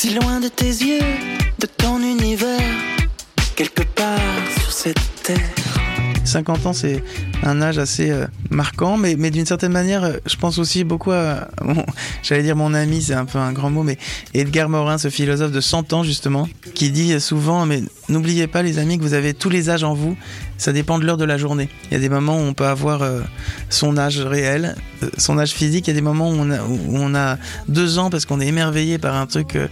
Si loin de tes yeux, de ton univers, quelque part sur cette terre. 50 ans, c'est un âge assez euh, marquant, mais, mais d'une certaine manière, euh, je pense aussi beaucoup à, bon, j'allais dire mon ami, c'est un peu un grand mot, mais Edgar Morin, ce philosophe de 100 ans justement, qui dit souvent, mais n'oubliez pas les amis que vous avez tous les âges en vous, ça dépend de l'heure de la journée. Il y a des moments où on peut avoir euh, son âge réel, euh, son âge physique, il y a des moments où on a, deux ans parce qu'on est émerveillé par un truc euh,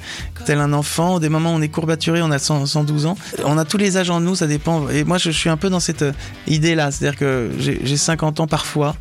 tel un enfant, des moments où on est courbaturé, on a 100 112 ans. On a tous les âges en nous, ça dépend. Et moi, je, suis un peu dans cette idée-là, c'est-à-dire que j'ai 50 ans parfois,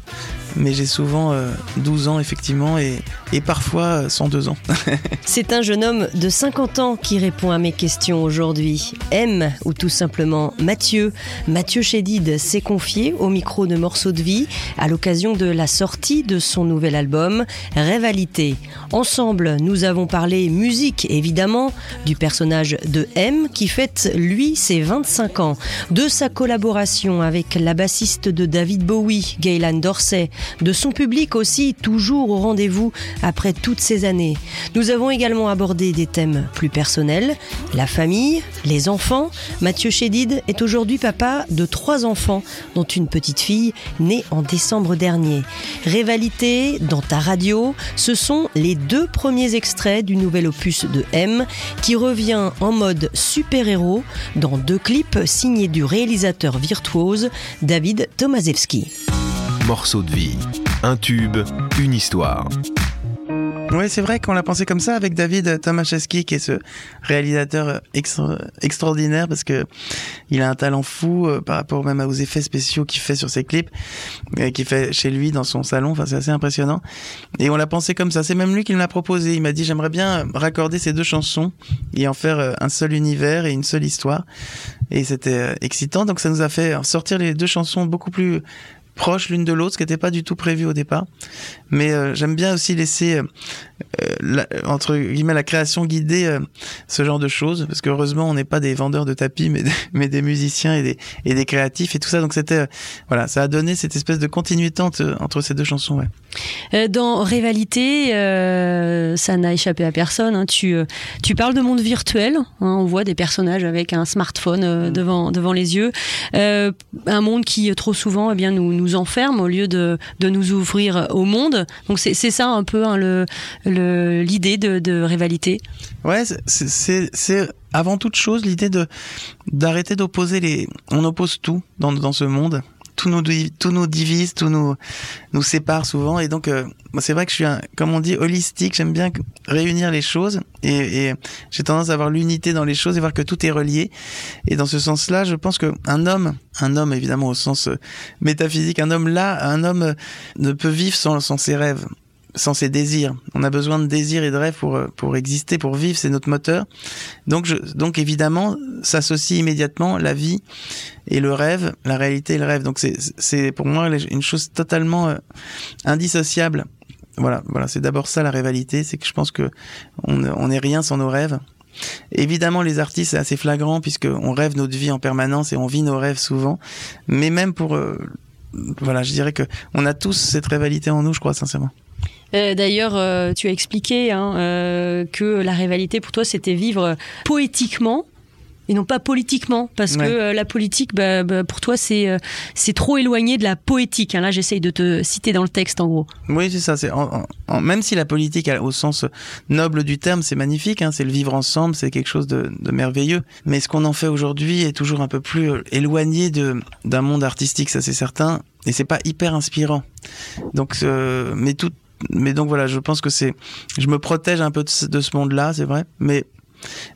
mais j'ai souvent euh, 12 ans effectivement et, parfois euh, 102 ans. C'est un jeune homme de 50 ans qui répond à mes questions aujourd'hui. M ou tout simplement Mathieu. Mathieu Chédid s'est confié au micro de Morceaux de vie à l'occasion de la sortie de son nouvel album Rivalité. Ensemble, nous avons parlé musique évidemment, du personnage de M qui fête lui ses 25 ans, de sa collaboration avec la bassiste de David Bowie, Gaylan Dorsey, de son public aussi toujours au rendez-vous après toutes ces années. Nous avons également abordé des thèmes plus personnels, la famille, les enfants. Mathieu Chédid est aujourd'hui papa de trois enfants, dont une petite fille née en décembre dernier. Rivalité dans ta radio, ce sont les deux premiers extraits du nouvel opus de M qui revient en mode super-héros dans deux clips signés du réalisateur virtuose David Tomaszewski. Morceau de vie. Un tube, une histoire. Oui, c'est vrai qu'on l'a pensé comme ça avec David Tomaszewski, qui est ce réalisateur extra- extraordinaire parce que il a un talent fou euh, par rapport même aux effets spéciaux qu'il fait sur ses clips, euh, qu'il fait chez lui dans son salon. Enfin, c'est assez impressionnant. Et on l'a pensé comme ça. C'est même lui qui me l'a proposé. Il m'a dit j'aimerais bien raccorder ces deux chansons et en faire euh, un seul univers et une seule histoire. Et c'était euh, excitant. Donc ça nous a fait sortir les deux chansons beaucoup plus proches l'une de l'autre, ce qui n'était pas du tout prévu au départ. Mais euh, j'aime bien aussi laisser, euh, euh, la- entre guillemets, la création guider euh, ce genre de choses, parce que heureusement, on n'est pas des vendeurs de tapis, mais des, mais des musiciens et des, et des créatifs et tout ça. Donc c'était, voilà, ça a donné cette espèce de continuité entre, entre ces deux chansons. Ouais. Dans Rivalité, ça n'a échappé à personne. hein. Tu, tu parles de monde virtuel. hein. On voit des personnages avec un smartphone euh, devant, devant les yeux. Un monde qui, trop souvent, eh bien, nous, nous enferme au lieu de, de nous ouvrir au monde. Donc c'est ça un peu hein, le- le- l'idée de, de Rivalité. Ouais, c'est- avant toute chose l'idée d'arrêter d'opposer les. On oppose tout dans dans ce monde. Tout nous tout nous divise, tout nous nous sépare souvent. Et donc, euh, c'est vrai que je suis un, comme on dit, holistique. J'aime bien réunir les choses et, et j'ai tendance à avoir l'unité dans les choses et voir que tout est relié. Et dans ce sens-là, je pense que un homme, un homme évidemment au sens euh, métaphysique, un homme là, un homme euh, ne peut vivre sans, sans ses rêves sans ses désirs. On a besoin de désirs et de rêves pour, euh, pour exister, pour vivre, c'est notre moteur. Donc, je, donc évidemment, s'associe immédiatement la vie et le rêve, la réalité et le rêve. Donc c'est, pour moi une chose totalement euh, indissociable. Voilà, voilà, c'est d'abord ça la rivalité, c'est que je pense que on n'est rien sans nos rêves. Évidemment, les artistes, c'est assez flagrant puisque on rêve notre vie en permanence et on vit nos rêves souvent. Mais même pour, euh, voilà, je dirais que on a tous cette rivalité en nous, je crois sincèrement. Euh, D'ailleurs, euh, tu as expliqué hein, euh, que la rivalité pour toi, c'était vivre poétiquement et non pas politiquement, parce Ouais. que la politique, bah, bah, pour toi, c'est c'est trop éloigné de la poétique. hein. Là, j'essaye de te citer dans le texte, en gros. Oui, c'est ça. C'est même si la politique, au sens noble du terme, c'est magnifique. Hein, c'est le vivre ensemble, c'est quelque chose de, de merveilleux. Mais ce qu'on en fait aujourd'hui est toujours un peu plus éloigné de d'un monde artistique, ça c'est certain. Et c'est pas hyper inspirant. Donc, mais tout, mais donc voilà, je pense que c'est, je me protège un peu de ce, de ce monde-là, c'est vrai. Mais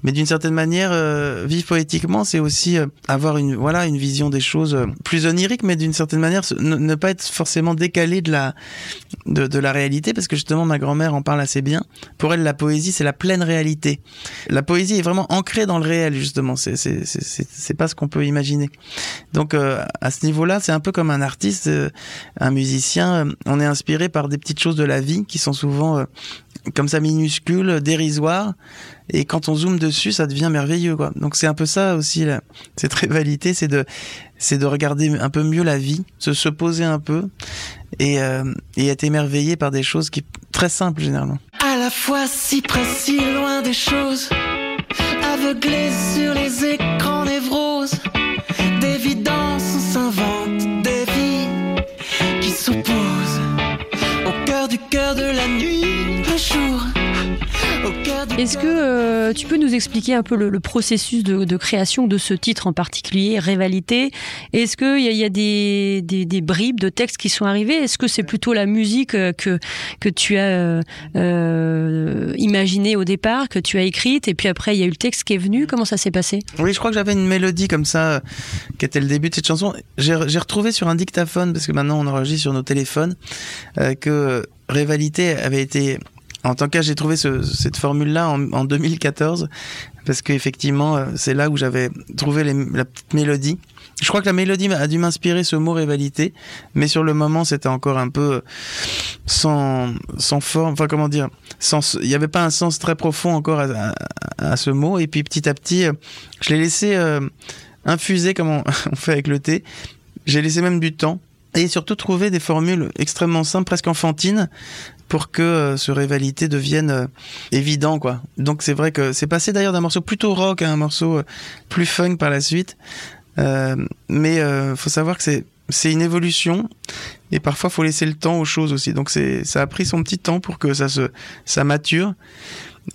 mais d'une certaine manière, euh, vivre poétiquement, c'est aussi euh, avoir une voilà une vision des choses euh, plus onirique, mais d'une certaine manière, ne, pas être forcément décalé de la de, la réalité, parce que justement ma grand-mère en parle assez bien. Pour elle, la poésie, c'est la pleine réalité. La poésie est vraiment ancrée dans le réel, justement. C'est c'est c'est pas ce qu'on peut imaginer. Donc euh, à ce niveau-là, c'est un peu comme un artiste, un musicien. on est inspiré par des petites choses de la vie qui sont souvent comme ça minuscules, dérisoires. Et quand on zoome dessus, ça devient merveilleux, quoi. Donc c'est un peu ça aussi, là. cette rivalité, c'est de, c'est de regarder un peu mieux la vie, se, se poser un peu et, euh, et être émerveillé par des choses qui très simples généralement. À la fois si précis, loin des choses. Aveuglé sur les écrans névroses. D'évidence, on s'invente des vies qui s'opposent. Au cœur du cœur de la nuit, le jour. Est-ce que euh, tu peux nous expliquer un peu le, processus de, création de ce titre en particulier, Rivalité? Est-ce qu'il y a, y a des, bribes de textes qui sont arrivés? Est-ce que c'est plutôt la musique euh, que, que tu as euh, imaginée au départ, que tu as écrite, et puis après il y a eu le texte qui est venu? Comment ça s'est passé? Oui, je crois que j'avais une mélodie comme ça, qui était le début de cette chanson. J'ai retrouvé sur un dictaphone, parce que maintenant on enregistre sur nos téléphones, que Rivalité avait été... En tant cas, j'ai trouvé ce- cette formule-là en, en 2014, parce qu'effectivement, euh, c'est là où j'avais trouvé la petite mélodie. Je crois que la mélodie a dû m'inspirer ce mot rivalité, mais sur le moment, c'était encore un peu euh, sans, forme, enfin comment dire, sans, il n'y avait pas un sens très profond encore à, ce mot, et puis petit à petit, euh, je l'ai laissé infuser comme on, on fait avec le thé. J'ai laissé même du temps et surtout trouver des formules extrêmement simples, presque enfantines, pour que euh, ce rivalité devienne euh, évident, quoi. Donc c'est vrai que c'est passé d'ailleurs d'un morceau plutôt rock à un morceau euh, plus funk par la suite. Mais faut savoir que c'est c'est une évolution et parfois faut laisser le temps aux choses aussi. Donc c'est ça a pris son petit temps pour que ça se ça mature.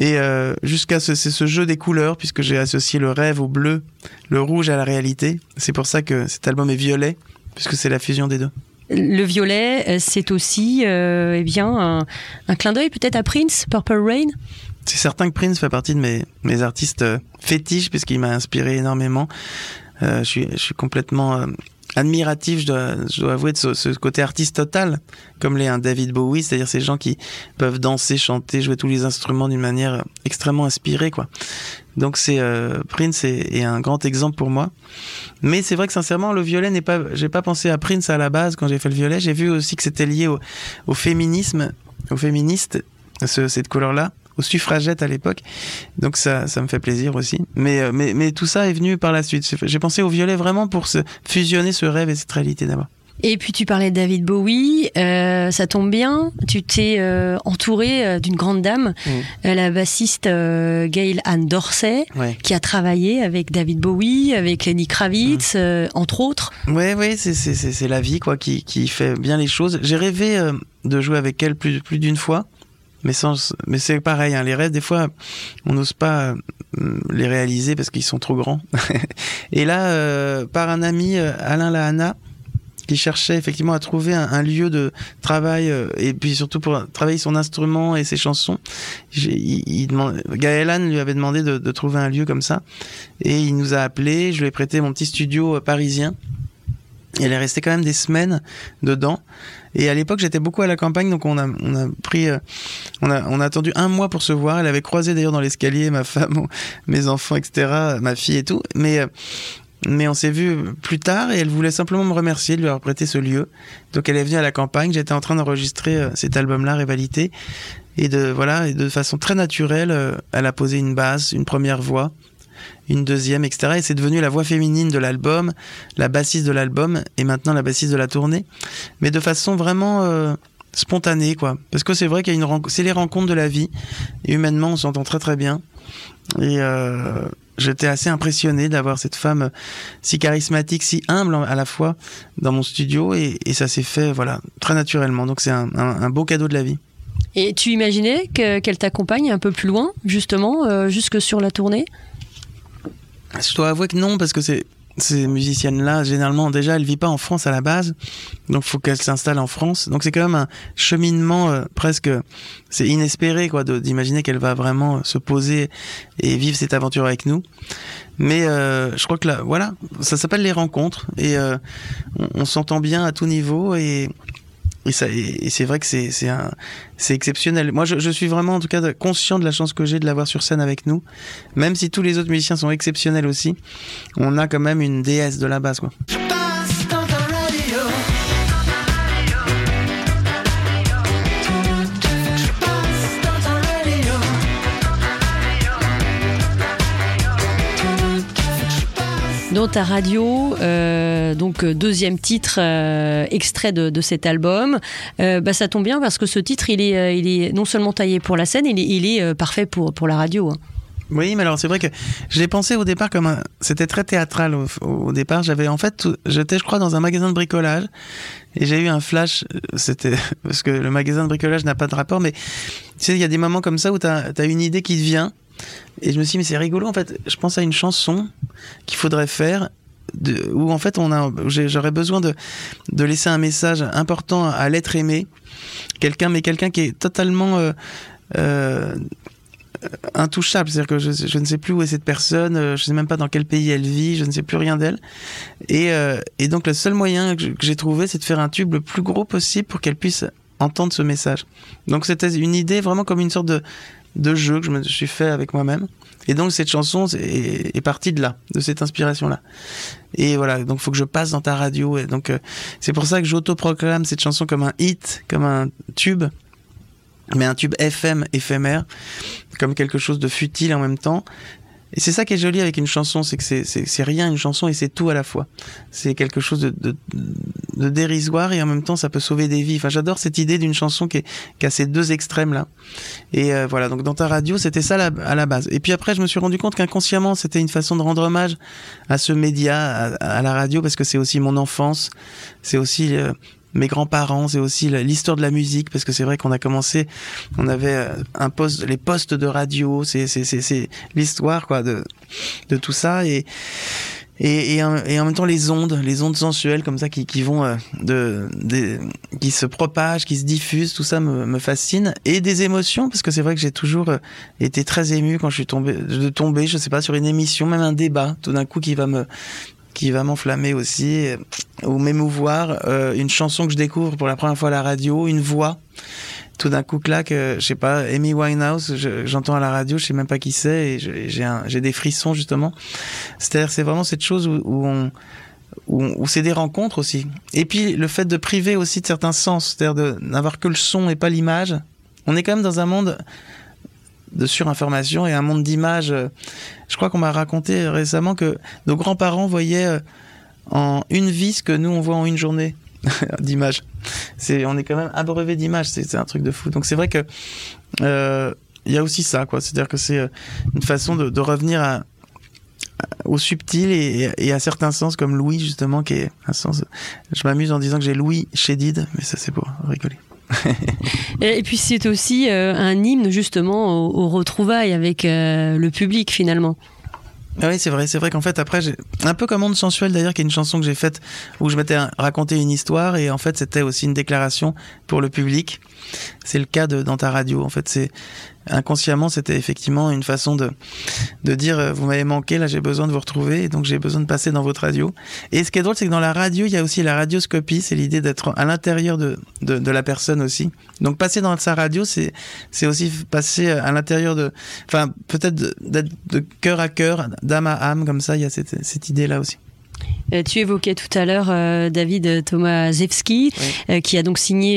Et jusqu'à ce, c'est ce jeu des couleurs, puisque j'ai associé le rêve au bleu, le rouge à la réalité. C'est pour ça que cet album est violet, puisque c'est la fusion des deux. Le violet, euh, c'est aussi euh, eh bien un, clin d'œil peut-être à Prince, Purple Rain C'est certain que Prince fait partie de mes, artistes euh, fétiches, puisqu'il m'a inspiré énormément. Je, suis, complètement admiratif, je dois, avouer, de ce, ce côté artiste total, comme les un David Bowie, c'est-à-dire ces gens qui peuvent danser, chanter, jouer tous les instruments d'une manière extrêmement inspirée, quoi. Donc c'est euh, Prince est, est un grand exemple pour moi. Mais c'est vrai que sincèrement, le violet n'est pas. J'ai pas pensé à Prince à la base quand j'ai fait le violet. J'ai vu aussi que c'était lié au, au féminisme, aux féministes, ce- cette couleur-là, aux suffragettes à l'époque. Donc ça, ça me fait plaisir aussi. Mais, euh, mais, mais tout ça est venu par la suite. J'ai- pensé au violet vraiment pour se fusionner ce rêve et cette réalité d'abord. Et puis tu parlais de David Bowie, euh, ça tombe bien, tu t'es euh, entouré euh, d'une grande dame, Mm. la bassiste euh, Gail Ann Dorsey, Ouais. qui a travaillé avec David Bowie, avec Lenny Kravitz, Mm. entre autres. Ouais, ouais, c'est la vie quoi qui qui fait bien les choses. J'ai rêvé de jouer avec elle plus plus d'une fois, mais sans mais c'est pareil. Hein, les rêves des fois on n'ose pas les réaliser parce qu'ils sont trop grands. Et là, par un ami Alain Lahana qui cherchait effectivement à trouver un, lieu de travail euh, et puis surtout pour travailler son instrument et ses chansons. Il, il Gaëlan lui avait demandé de, de trouver un lieu comme ça et il nous a appelé. Je lui ai prêté mon petit studio euh, parisien. Et elle est restée quand même des semaines dedans. Et à l'époque, j'étais beaucoup à la campagne, donc on a, on a pris, euh, on a, on a attendu un mois pour se voir. Elle avait croisé d'ailleurs dans l'escalier ma femme, mes enfants, etc., ma fille et tout. Mais, euh, mais on s'est vu plus tard et elle voulait simplement me remercier de lui avoir prêté ce lieu. Donc elle est venue à la campagne. J'étais en train d'enregistrer euh, cet album-là, Rivalité. Et de, voilà, et de façon très naturelle, euh, elle a posé une basse, une première voix, une deuxième, etc. Et c'est devenu la voix féminine de l'album, la bassiste de l'album, et maintenant la bassiste de la tournée. Mais de façon vraiment euh, spontanée, quoi. Parce que c'est vrai qu'il y a une c'est les rencontres de la vie. Et humainement, on s'entend très très bien. Et euh, j'étais assez impressionné d'avoir cette femme si charismatique, si humble à la fois dans mon studio, et, et ça s'est fait, voilà, très naturellement. Donc c'est un, un- un beau cadeau de la vie. Et tu imaginais que- qu'elle t'accompagne un peu plus loin, justement, euh, jusque sur la tournée? Je dois avouer que non, parce que c'est ces musiciennes-là, généralement, déjà, elles vivent pas en France à la base, donc faut qu'elles s'installent en France. Donc c'est quand même un cheminement euh, presque, c'est inespéré, quoi, d'imaginer qu'elle va vraiment se poser et vivre cette aventure avec nous. Mais euh, je crois que là, voilà, ça s'appelle les rencontres et euh, on, on s'entend bien à tout niveau et et, ça, et, et c'est vrai que c'est c'est un c'est exceptionnel. Moi, je, je suis vraiment en tout cas conscient de la chance que j'ai de l'avoir sur scène avec nous, même si tous les autres musiciens sont exceptionnels aussi. On a quand même une déesse de la basse, quoi. Dans ta radio. Je euh, donc euh, deuxième titre euh, extrait de, cet album. Bah, ça tombe bien parce que ce titre, il est, il est non seulement taillé pour la scène, il est, il est parfait pour, pour la radio. Hein. Oui, mais alors c'est vrai que je l'ai pensé au départ comme un... c'était très théâtral au, départ. J'avais en fait, j'étais je crois dans un magasin de bricolage et j'ai eu un flash. C'était parce que le magasin de bricolage n'a pas de rapport, mais tu sais, il y a des moments comme ça où tu as, as, une idée qui te vient et je me suis dit mais c'est rigolo en fait. Je pense à une chanson qu'il faudrait faire. De, où en fait on a j'aurais besoin de, de laisser un message important à l'être aimé quelqu'un mais quelqu'un qui est totalement euh, euh, intouchable, c'est-à-dire que je, ne sais plus où est cette personne, je ne sais même pas dans quel pays elle vit, je ne sais plus rien d'elle. Et, euh, et, donc le seul moyen que j'ai trouvé, c'est de faire un tube le plus gros possible pour qu'elle puisse entendre ce message. Donc c'était une idée vraiment comme une sorte de, de jeu que je me suis fait avec moi-même. Et donc cette chanson est, partie de là, de cette inspiration-là. Et voilà, donc faut que je passe dans ta radio. Donc euh, c'est pour ça que j'autoproclame cette chanson comme un hit, comme un tube mais un tube FM éphémère, comme quelque chose de futile en même temps. Et c'est ça qui est joli avec une chanson, c'est que c'est rien une chanson et c'est tout à la fois. C'est quelque chose de, de, de, dérisoire et en même temps ça peut sauver des vies. Enfin, j'adore cette idée d'une chanson qui, est, qui, a ces deux extrêmes là. Et euh, voilà, donc dans ta radio, c'était ça à la base. Et puis après, je me suis rendu compte qu'inconsciemment, c'était une façon de rendre hommage à ce média, à, à la radio, parce que c'est aussi mon enfance, c'est aussi euh, mes grands-parents, c'est aussi l'histoire de la musique, parce que c'est vrai qu'on a commencé, on avait un poste, les postes de radio, c'est l'histoire quoi de, de tout ça et et, et, en, même temps les ondes, les ondes sensuelles comme ça qui, qui vont euh, de, de, qui se propagent, qui se diffusent, tout ça me, me fascine et des émotions parce que c'est vrai que j'ai toujours euh, été très ému quand je suis tombé, de tomber, je sais pas, sur une émission, même un débat, tout d'un coup qui va me qui va m'enflammer aussi ou m'émouvoir. Euh, une chanson que je découvre pour la première fois à la radio, une voix. Tout d'un coup, claque, euh, je sais pas, Amy Winehouse, j'entends à la radio, je sais même pas qui c'est, et j'ai des frissons justement. C'est-à-dire, c'est vraiment cette chose où, où c'est des rencontres aussi. Et puis le fait de priver aussi de certains sens, c'est-à-dire de n'avoir que le son et pas l'image. On est quand même dans un monde de surinformation et un monde d'images. Je crois qu'on m'a raconté récemment que nos grands-parents voyaient en une vie ce que nous on voit en une journée d'images. C'est, on est quand même abreuvé d'images. C'est, un truc de fou. Donc c'est vrai que euh, il y a aussi ça. C'est-à-dire que c'est une façon de, revenir au subtil et, et, à certains sens comme Louis justement qui est un sens. Je m'amuse en disant que j'ai Louis Chédid, mais ça c'est pour rigoler. Et puis c'est aussi euh, un hymne justement aux, retrouvailles avec euh, le public finalement. Ah oui, c'est vrai, c'est vrai qu'en fait après, j'ai un peu comme Onde sensuelle d'ailleurs, qui est une chanson que j'ai faite où je m'étais raconté une histoire et en fait c'était aussi une déclaration pour le public. C'est le cas de dans ta radio. En fait, c'est inconsciemment, c'était effectivement une façon de de dire euh, vous m'avez manqué, là j'ai besoin de vous retrouver, et donc j'ai besoin de passer dans votre radio. Et ce qui est drôle, c'est que dans la radio, il y a aussi la radioscopie, c'est l'idée d'être à l'intérieur de, de, de la personne aussi. Donc passer dans sa radio, c'est aussi passer à l'intérieur de, enfin peut-être d'être de cœur à cœur, d'âme à âme, comme ça, il y a cette, cette idée là aussi. Euh, tu évoquais tout à l'heure euh, David Tomaszewski, oui. euh, qui a donc signé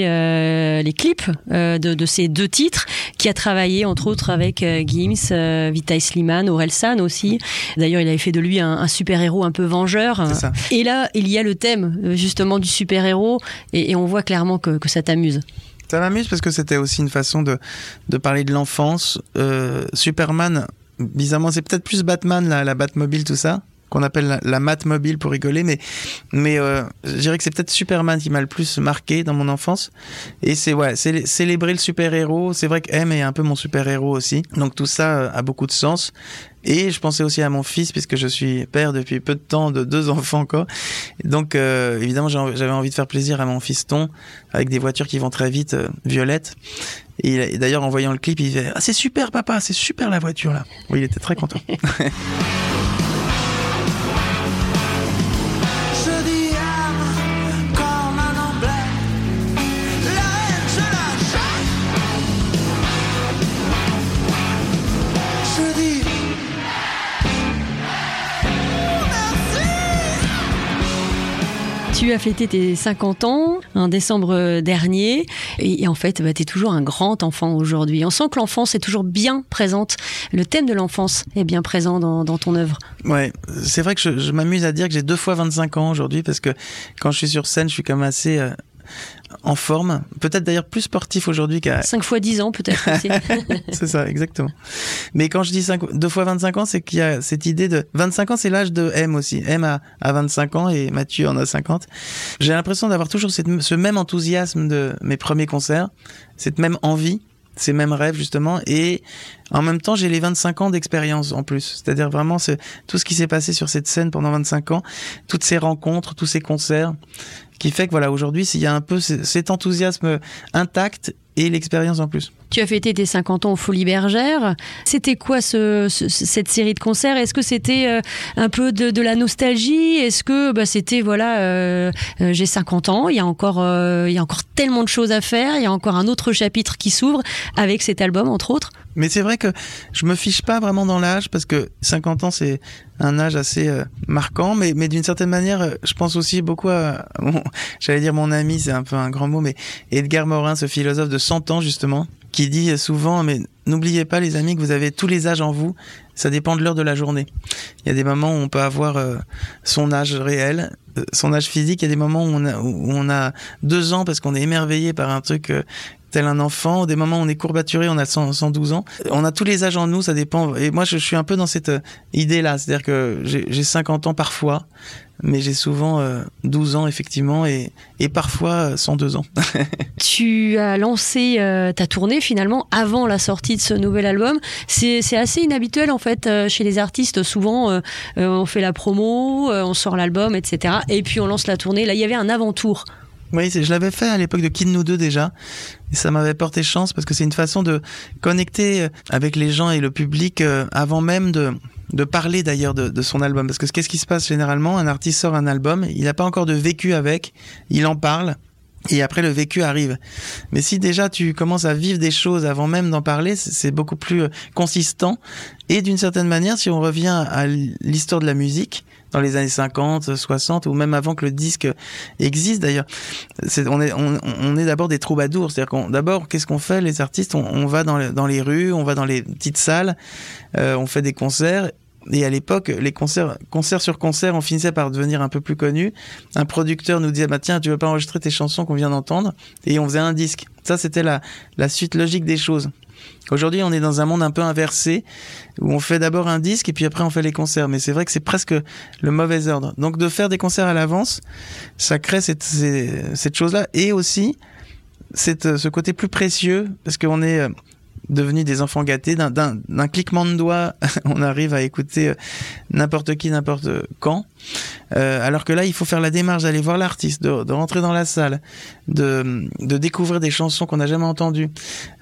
les clips de, de, ces deux titres, qui a travaillé entre autres avec Gims, Vitaly Sliman, Orelsan aussi. D'ailleurs, il avait fait de lui un, un super-héros un peu vengeur. Et là, il y a le thème justement du super-héros, et, et, on voit clairement que, que ça t'amuse. Ça m'amuse parce que c'était aussi une façon de, de parler de l'enfance. Superman, bizarrement, c'est peut-être plus Batman, la, la Batmobile, tout ça qu'on appelle la, mat mobile pour rigoler, mais mais euh, je dirais que c'est peut-être Superman qui m'a le plus marqué dans mon enfance. Et c'est ouais, c'est célébrer le super héros. C'est vrai que M est un peu mon super héros aussi. Donc tout ça a beaucoup de sens. Et je pensais aussi à mon fils puisque je suis père depuis peu de temps de deux enfants encore. Donc euh, évidemment j'avais envie de faire plaisir à mon fiston avec des voitures qui vont très vite, euh, violettes. Et, d'ailleurs en voyant le clip il disait ah c'est super papa, c'est super la voiture là. Oui il était très content. Tu as fêté tes 50 ans en décembre dernier et, en fait, bah, tu es toujours un grand enfant aujourd'hui. On sent que l'enfance est toujours bien présente. Le thème de l'enfance est bien présent dans, ton œuvre. Ouais, c'est vrai que je, je m'amuse à dire que j'ai deux fois 25 ans aujourd'hui parce que quand je suis sur scène, je suis comme assez euh, en forme, peut-être d'ailleurs plus sportif aujourd'hui qu'à 5 fois 10 ans peut-être. c'est ça, exactement. Mais quand je dis 5, 2 fois 25 ans, c'est qu'il y a cette idée de 25 ans, c'est l'âge de M aussi. M a, a 25 ans et Mathieu en a 50. J'ai l'impression d'avoir toujours cette, ce même enthousiasme de mes premiers concerts, cette même envie ces mêmes rêves justement et en même temps j'ai les 25 ans d'expérience en plus c'est-à-dire vraiment tout ce qui s'est passé sur cette scène pendant 25 ans toutes ces rencontres tous ces concerts qui fait que voilà, aujourd'hui, il y a un peu cet enthousiasme intact et l'expérience en plus. Tu as fêté tes 50 ans aux Folies Bergères. C'était quoi ce, cette série de concerts? Est-ce que c'était euh, un peu de, la nostalgie? Est-ce que bah, c'était voilà, euh, euh, j'ai 50 ans, il y a encore il y a encore tellement de choses à faire, il y a encore un autre chapitre qui s'ouvre avec cet album entre autres? Mais c'est vrai que je me fiche pas vraiment dans l'âge parce que 50 ans c'est un âge assez marquant, mais, mais d'une certaine manière, je pense aussi beaucoup à, j'allais dire mon ami, c'est un peu un grand mot, mais Edgar Morin, ce philosophe de 100 ans justement, qui dit souvent, mais n'oubliez pas les amis que vous avez tous les âges en vous, ça dépend de l'heure de la journée. Il y a des moments où on peut avoir euh, son âge réel, euh, son âge physique, il y a des moments où on a, où on a deux ans parce qu'on est émerveillé par un truc euh, tel un enfant, des moments on est courbaturé, on a 112 ans. On a tous les âges en nous, ça dépend. Et moi, je, suis un peu dans cette idée-là, c'est-à-dire que j'ai 50 ans parfois, mais j'ai souvent 12 euh, ans effectivement et, et parfois 102 ans. tu as lancé euh, ta tournée finalement avant la sortie de ce nouvel album. C'est assez inhabituel en fait euh, chez les artistes. Souvent on fait la promo, on sort l'album, etc. Et puis on lance la tournée. Là il y avait un avant-tour. Oui, je l'avais fait à l'époque de Kid Nous 2 déjà. Et ça m'avait porté chance parce que c'est une façon de connecter avec les gens et le public avant même de, de parler d'ailleurs de, son album. Parce que qu'est-ce qui se passe généralement? Un artiste sort un album, il n'a pas encore de vécu avec, il en parle. Et après, le vécu arrive. Mais si déjà tu commences à vivre des choses avant même d'en parler, c'est beaucoup plus euh, consistant. Et d'une certaine manière, si on revient à l'histoire de la musique, dans les années 50, 60 ou même avant que le disque existe d'ailleurs. on est, on, est d'abord des troubadours. C'est-à-dire qu'on, d'abord, qu'est-ce qu'on fait les artistes? On, va dans, les, dans les rues, on va dans les petites salles, euh, on fait des concerts et à l'époque, les concerts, concert sur concert, on finissait par devenir un peu plus connus. Un producteur nous disait, bah tiens, tu veux pas enregistrer tes chansons qu'on vient d'entendre? Et on faisait un disque. Ça, c'était la, la suite logique des choses. Aujourd'hui, on est dans un monde un peu inversé, où on fait d'abord un disque et puis après on fait les concerts. Mais c'est vrai que c'est presque le mauvais ordre. Donc de faire des concerts à l'avance, ça crée cette, chose-là. Et aussi, ce côté plus précieux, parce qu'on est euh, devenus des enfants gâtés. D'un cliquement de doigts, on arrive à écouter euh, n'importe qui, n'importe quand. Euh, alors que là, il faut faire la démarche d'aller voir l'artiste, de, de, rentrer dans la salle, de, de découvrir des chansons qu'on n'a jamais entendues.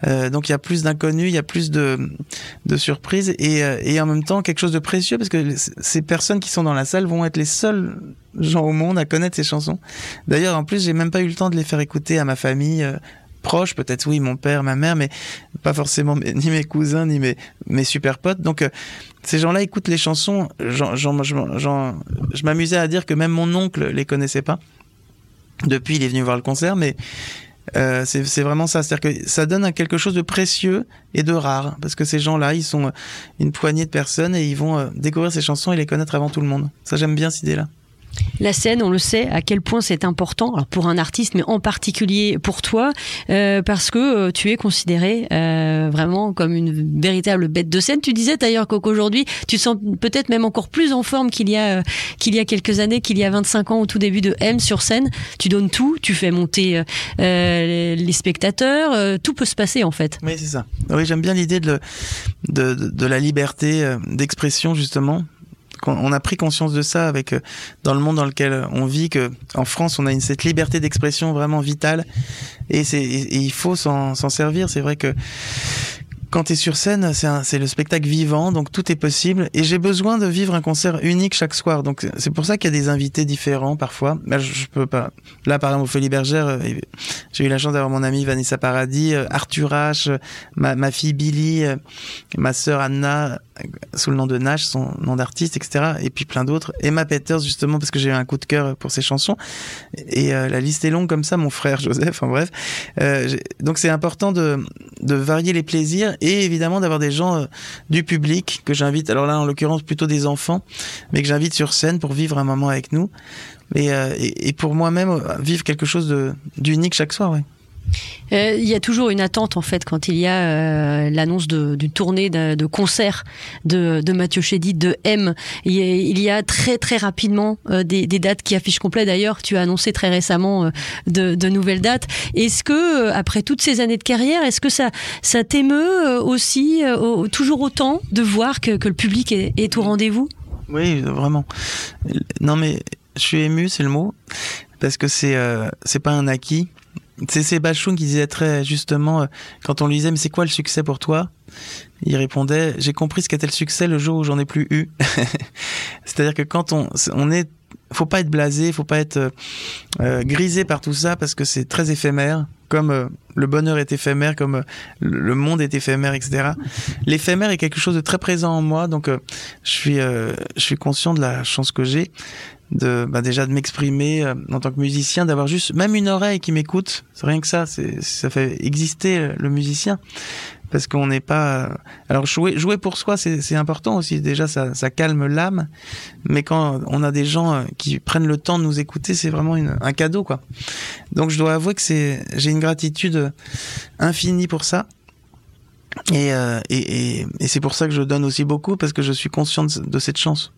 Euh, donc il y a plus d'inconnus, il y a plus de, de surprises et, et en même temps quelque chose de précieux parce que ces personnes qui sont dans la salle vont être les seuls gens au monde à connaître ces chansons. D'ailleurs, en plus, j'ai même pas eu le temps de les faire écouter à ma famille, proches, peut-être oui, mon père, ma mère, mais pas forcément ni mes cousins, ni mes, mes super potes. Donc euh, ces gens-là écoutent les chansons. je m'amusais à dire que même mon oncle les connaissait pas. Depuis, il est venu voir le concert, mais euh, c'est vraiment ça. C'est-à-dire que ça donne quelque chose de précieux et de rare. Parce que ces gens-là, ils sont une poignée de personnes et ils vont euh, découvrir ces chansons et les connaître avant tout le monde. Ça, j'aime bien cette idée-là. La scène, on le sait, à quel point c'est important, alors pour un artiste, mais en particulier pour toi, euh, parce que euh, tu es considéré euh, vraiment comme une véritable bête de scène. Tu disais d'ailleurs qu'aujourd'hui, tu sens peut-être même encore plus en forme qu'il y a qu'il y a quelques années, qu'il y a 25 ans au tout début de M sur scène. Tu donnes tout, tu fais monter les spectateurs, tout peut se passer en fait. Oui, c'est ça. Oui, j'aime bien l'idée de, de la liberté d'expression justement on a pris conscience de ça avec euh, dans le monde dans lequel on vit que en France on a une, cette liberté d'expression vraiment vitale et c'est il faut s'en servir c'est vrai que quand tu es sur scène, c'est le spectacle vivant, donc tout est possible. Et j'ai besoin de vivre un concert unique chaque soir. Donc c'est pour ça qu'il y a des invités différents parfois. Bah, je, peux pas. Là, par exemple, Folies Bergère, euh, j'ai eu la chance d'avoir mon amie Vanessa Paradis, euh, Arthur H, euh, ma, ma fille Billy, euh, ma sœur Anna, euh, sous le nom de Nash, son nom d'artiste, etc. Et puis plein d'autres. Emma Peters, justement, parce que j'ai eu un coup de cœur pour ses chansons. Et euh, la liste est longue comme ça, mon frère Joseph, en bref. Euh, donc c'est important de, varier les plaisirs et évidemment d'avoir des gens euh, du public que j'invite, alors là en l'occurrence plutôt des enfants, mais que j'invite sur scène pour vivre un moment avec nous. Et, et, pour moi-même, vivre quelque chose d'unique chaque soir. Ouais. Euh, Il y a toujours une attente en fait quand il y a euh, l'annonce d'une tournée de, concert de, Mathieu Chédid, de M. Il y a, très très rapidement euh, des, dates qui affichent complet. D'ailleurs, tu as annoncé très récemment de, nouvelles dates. Est-ce que après toutes ces années de carrière, est-ce que ça ça t'émeut aussi au- toujours autant de voir que, le public est, est au rendez-vous? Oui, vraiment. Non, mais je suis ému, c'est le mot, parce que c'est c'est pas un acquis. C'est Sébastien qui disait très justement, euh, quand on lui disait, mais c'est quoi le succès pour toi? Il répondait, j'ai compris ce qu'était le succès le jour où j'en ai plus eu. C'est-à-dire que quand on, on est, faut pas être blasé, faut pas être euh, euh, grisé par tout ça, parce que c'est très éphémère. Comme le bonheur est éphémère, comme le monde est éphémère, etc. L'éphémère est quelque chose de très présent en moi, donc je suis, je suis conscient de la chance que j'ai de bah déjà de m'exprimer euh, en tant que musicien, d'avoir juste même une oreille qui m'écoute. C'est rien que ça, c'est ça fait exister euh, le musicien parce qu'on n'est pas. euh, Alors jouer jouer pour soi, c'est important aussi. Déjà, ça ça calme l'âme, mais quand on a des gens euh, qui prennent le temps de nous écouter, c'est vraiment une, un cadeau quoi. Donc je dois avouer que c'est j'ai une gratitude infinie pour ça. Et, euh, et, et, et c'est pour ça que je donne aussi beaucoup parce que je suis conscient de cette chance.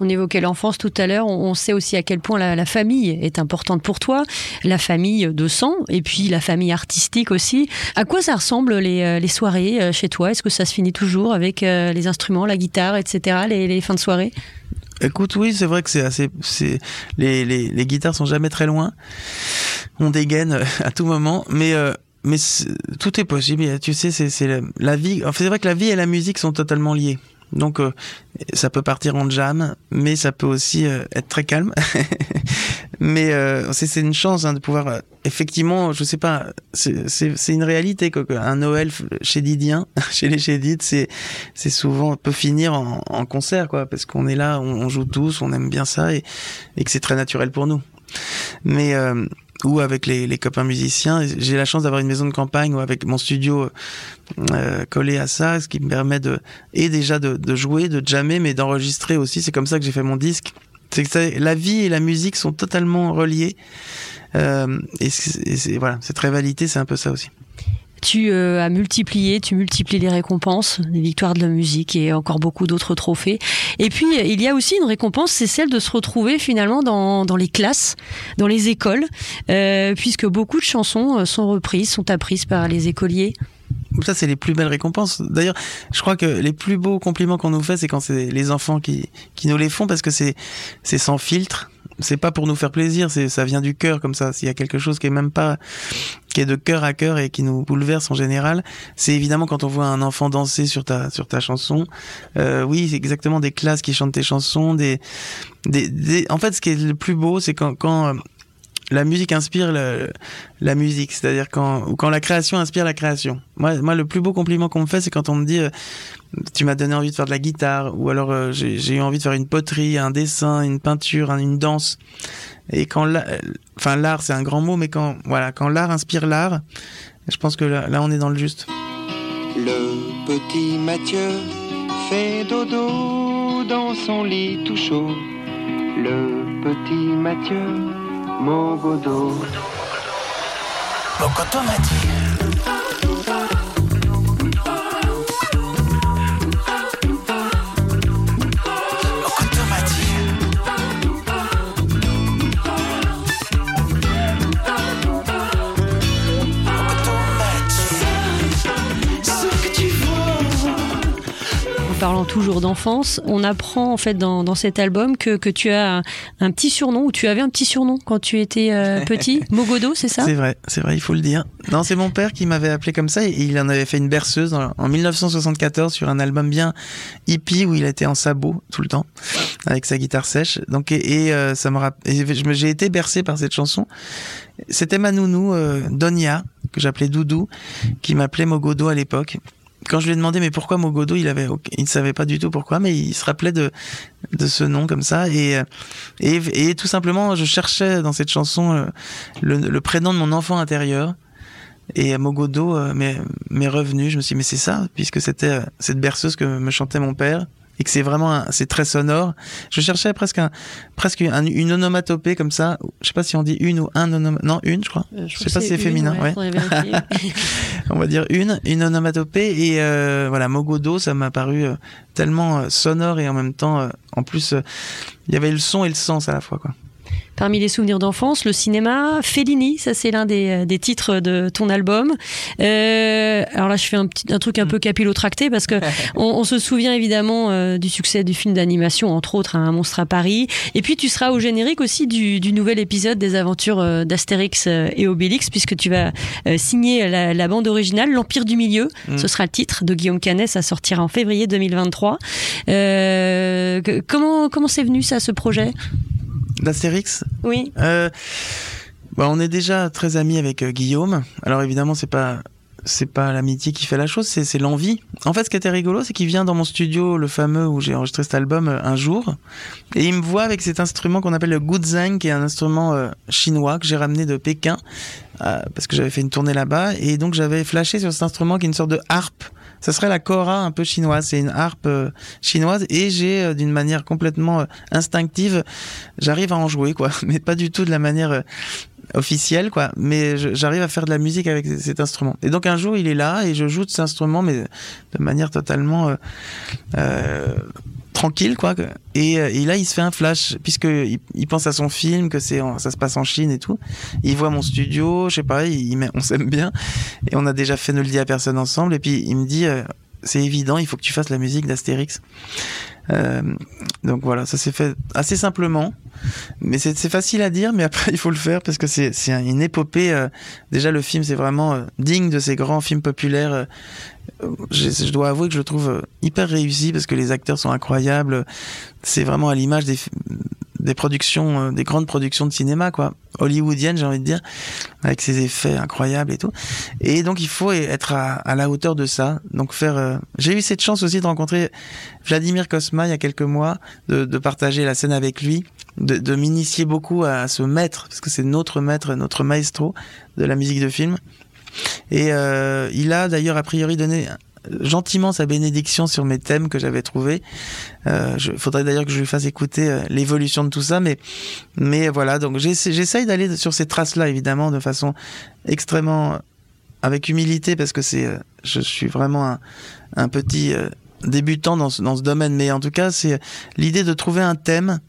On évoquait l'enfance tout à l'heure. On sait aussi à quel point la, famille est importante pour toi, la famille de sang et puis la famille artistique aussi. À quoi ça ressemble les, euh, soirées euh, chez toi? Est-ce que ça se finit toujours avec euh, les instruments, la guitare, etc. Les, fins de soirée? Écoute, oui, c'est vrai que c'est assez, les, les les guitares sont jamais très loin. On dégaine à tout moment, mais mais tout est possible. Tu sais, c'est la, vie. C'est vrai que la vie et la musique sont totalement liées. Donc euh, ça peut partir en jam, mais ça peut aussi euh, être très calme. mais euh, c'est une chance hein, de pouvoir euh, effectivement, je sais pas, c'est une réalité quoi. Un Noël chez Didien, chez les Chédides, c'est c'est souvent peut finir en, en concert quoi, parce qu'on est là, on, on joue tous, on aime bien ça et, et que c'est très naturel pour nous. Mais euh, ou avec les, les copains musiciens, j'ai la chance d'avoir une maison de campagne ou avec mon studio euh, collé à ça, ce qui me permet de et déjà de, de jouer, de jammer, mais d'enregistrer aussi. C'est comme ça que j'ai fait mon disque. C'est que ça- la vie et la musique sont totalement reliées. Euh, et et voilà, cette rivalité, c'est un peu ça aussi. Tu euh, as multiplié, tu multiplies les récompenses, les victoires de la musique et encore beaucoup d'autres trophées. Et puis, euh, il y a aussi une récompense, c'est celle de se retrouver finalement dans, dans les classes, dans les écoles, euh, puisque beaucoup de chansons euh, sont reprises, sont apprises par les écoliers. Ça, c'est les plus belles récompenses. D'ailleurs, je crois que les plus beaux compliments qu'on nous fait, c'est quand c'est les enfants qui, qui nous les font parce que c'est, c'est sans filtre. C'est pas pour nous faire plaisir, c'est, ça vient du cœur comme ça. S'il y a quelque chose qui est même pas, qui est de cœur à cœur et qui nous bouleverse en général, c'est évidemment quand on voit un enfant danser sur ta, sur ta chanson. Euh, oui, c'est exactement des classes qui chantent tes chansons, des, des, des- en fait, ce qui est le plus beau, c'est quand, quand, euh, la musique inspire la musique, c'est-à-dire quand la création inspire la création. Moi, moi, le plus beau compliment qu'on me fait, c'est quand on me dit euh, tu m'as donné envie de faire de la guitare, ou alors euh, j'ai eu envie de faire une poterie, un dessin, une peinture, un- une danse. Et quand euh, l'art, c'est un grand mot, mais quand voilà, quand l'art inspire l'art, je pense que là, là, on est dans le juste. Le petit Mathieu fait dodo dans son lit tout chaud. Le petit Mathieu, Mogodo. Ce que parlant toujours d'enfance, on apprend en fait dans, dans cet album que, que tu as un, un petit surnom, ou tu avais un petit surnom quand tu étais euh, petit, Mogodo, c'est ça? C'est vrai, c'est vrai, il faut le dire. Non, c'est mon père qui m'avait appelé comme ça et il en avait fait une berceuse en, en 1974 sur un album bien hippie où il était en sabot tout le temps avec sa guitare sèche. Donc et, et, euh, ça me- j'ai été bercé par cette chanson. C'était ma nounou euh, Donia que j'appelais Doudou qui m'appelait Mogodo à l'époque. Quand je lui ai demandé mais pourquoi Mogodo, il avait il ne savait pas du tout pourquoi mais il se rappelait de de ce nom comme ça. Et euh, et, et tout simplement je cherchais dans cette chanson euh, le, le prénom de mon enfant intérieur. Et Mogodo euh, m'est revenu. Je me suis dit mais c'est ça puisque c'était cette berceuse que me chantait mon père et que c'est vraiment c'est très sonore je cherchais presque un presque un- une onomatopée comme ça je sais pas si on dit une ou un onom non une je crois je sais pas si c'est féminin ouais. on va dire une, une onomatopée et euh, voilà Mogodo ça m'a paru euh, tellement euh, sonore et en même temps euh, en plus euh, il y avait le son et le sens à la fois quoi. Parmi les souvenirs d'enfance, le cinéma, Fellini, ça c'est l'un des, euh, des titres de ton album. Euh, alors là, je fais un, petit, un truc un peu capillotracté parce que on, on se souvient évidemment euh, du succès du film d'animation, entre autres Un monstre à Paris. Et puis tu seras au générique aussi du, du nouvel épisode des aventures euh, d'Astérix et Obélix, puisque tu vas signer la, la bande originale, L'Empire du Milieu. Mm. Ce sera le titre de Guillaume Canet, ça sortira en février 2023. Euh, que- comment comment c'est venu ça, ce projet? D'Astérix Oui. euh, bah, on est déjà très amis avec euh, Guillaume. Alors évidemment c'est pas c'est pas l'amitié qui fait la chose, c'est l'envie. En fait, ce qui était rigolo, c'est qu'il vient dans mon studio, le fameux où j'ai enregistré cet album, euh, un jour, et il me voit avec cet instrument qu'on appelle le guzheng, qui est un instrument euh, chinois que j'ai ramené de Pékin, euh, parce que j'avais fait une tournée là-bas, et donc j'avais flashé sur cet instrument qui est une sorte de harpe. Ça serait la kora un peu chinoise, c'est une harpe euh, chinoise, et j'ai, euh, d'une manière complètement euh, instinctive, j'arrive à en jouer, quoi, mais pas du tout de la manière officielle, quoi. Mais j'arrive à faire de la musique avec cet instrument. Et donc un jour, il est là et je joue de cet instrument, mais de manière totalement tranquille, quoi. euh, et là, il se fait un flash puisque il, pense à son film, que c'est ça se passe en Chine et tout. Il voit mon studio, je sais pas, on s'aime bien et on a déjà fait ne le dit à personne ensemble. Et puis il me dit, euh, c'est évident, il faut que tu fasses la musique d'Astérix. Euh, donc voilà, ça s'est fait assez simplement. Mais c'est facile à dire, mais après il faut le faire parce que c'est c'est un- une épopée. déjà le film c'est vraiment euh, digne de ces grands films populaires. Je, dois avouer que je le trouve euh, hyper réussi parce que les acteurs sont incroyables. C'est vraiment à l'image des productions, euh, des grandes productions de cinéma quoi, hollywoodiennes j'ai envie de dire, avec ses effets incroyables et tout. Et donc il faut être à, la hauteur de ça. Donc faire. euh, J'ai eu cette chance aussi de rencontrer Vladimir Kosma il y a quelques mois, de, partager la scène avec lui de m'initier beaucoup à ce maître, parce que c'est notre maître, notre maestro de la musique de film. Et euh, il a d'ailleurs a priori donné gentiment sa bénédiction sur mes thèmes que j'avais trouvés. Euh, je, faudrait d'ailleurs que je lui fasse écouter euh, l'évolution de tout ça, mais mais voilà. Donc j'essa- j'essaye d'aller sur ces traces-là évidemment de façon extrêmement avec humilité parce que c'est, euh, je suis vraiment un, petit euh, débutant dans dans ce domaine, mais en tout cas c'est l'idée de trouver un thème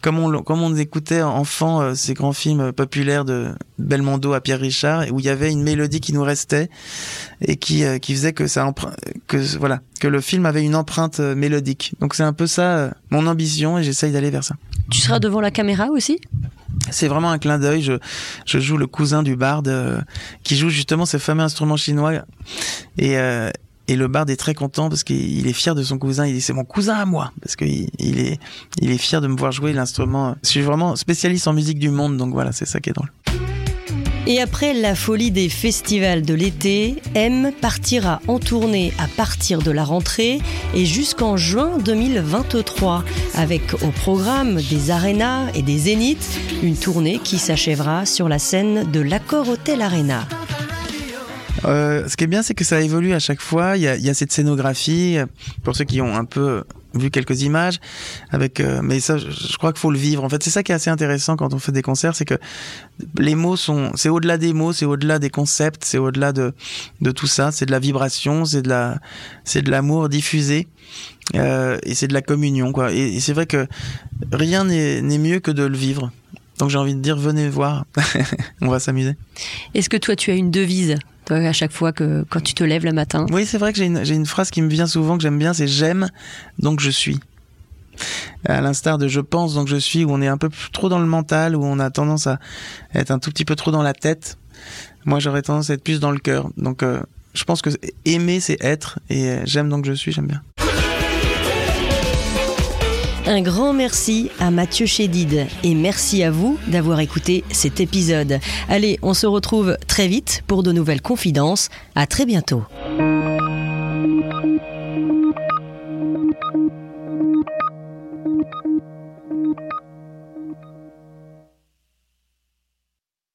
comme on, comme on écoutait enfant euh, ces grands films populaires de Belmondo à Pierre Richard, où il y avait une mélodie qui nous restait et qui, euh, qui faisait que ça que voilà que le film avait une empreinte euh, mélodique. Donc c'est un peu ça euh, mon ambition et j'essaye d'aller vers ça. Tu seras devant la caméra aussi? C'est vraiment un clin d'œil. Je, je joue le cousin du barde euh, qui joue justement ce fameux instrument chinois et euh, et le barde est très content parce qu'il est fier de son cousin. Il dit c'est mon cousin à moi parce qu'il il est il est fier de me voir jouer l'instrument. Je suis vraiment spécialiste en musique du monde donc voilà c'est ça qui est drôle. Et après la folie des festivals de l'été, M partira en tournée à partir de la rentrée et jusqu'en juin 2023, avec au programme des arénas et des zéniths, une tournée qui s'achèvera sur la scène de l'Accor Hotel Arena. Euh, ce qui est bien, c'est que ça évolue à chaque fois. Il y a, il y a cette scénographie, pour ceux qui ont un peu vu quelques images, avec. euh, mais ça, je, crois qu'il faut le vivre. En fait, c'est ça qui est assez intéressant quand on fait des concerts, c'est que les mots sont. C'est au-delà des mots, c'est au-delà des concepts, c'est au-delà de de tout ça. C'est de la vibration, c'est de la, c'est de l'amour diffusé. Euh, et c'est de la communion, quoi. Et, et c'est vrai que rien n'est mieux que de le vivre. Donc j'ai envie de dire, venez voir, on va s'amuser. Est-ce que toi tu as une devise? À chaque fois que quand tu te lèves le matin Oui, c'est vrai que j'ai une, j'ai une phrase qui me vient souvent que j'aime bien, c'est j'aime donc je suis. À l'instar de je pense donc je suis, où on est un peu trop dans le mental, où on a tendance à être un tout petit peu trop dans la tête. Moi, j'aurais tendance à être plus dans le cœur. Donc, euh, je pense que aimer, c'est être, et euh, j'aime donc je suis, j'aime bien. Un grand merci à Mathieu Chédid et merci à vous d'avoir écouté cet épisode. Allez, on se retrouve très vite pour de nouvelles confidences. À très bientôt.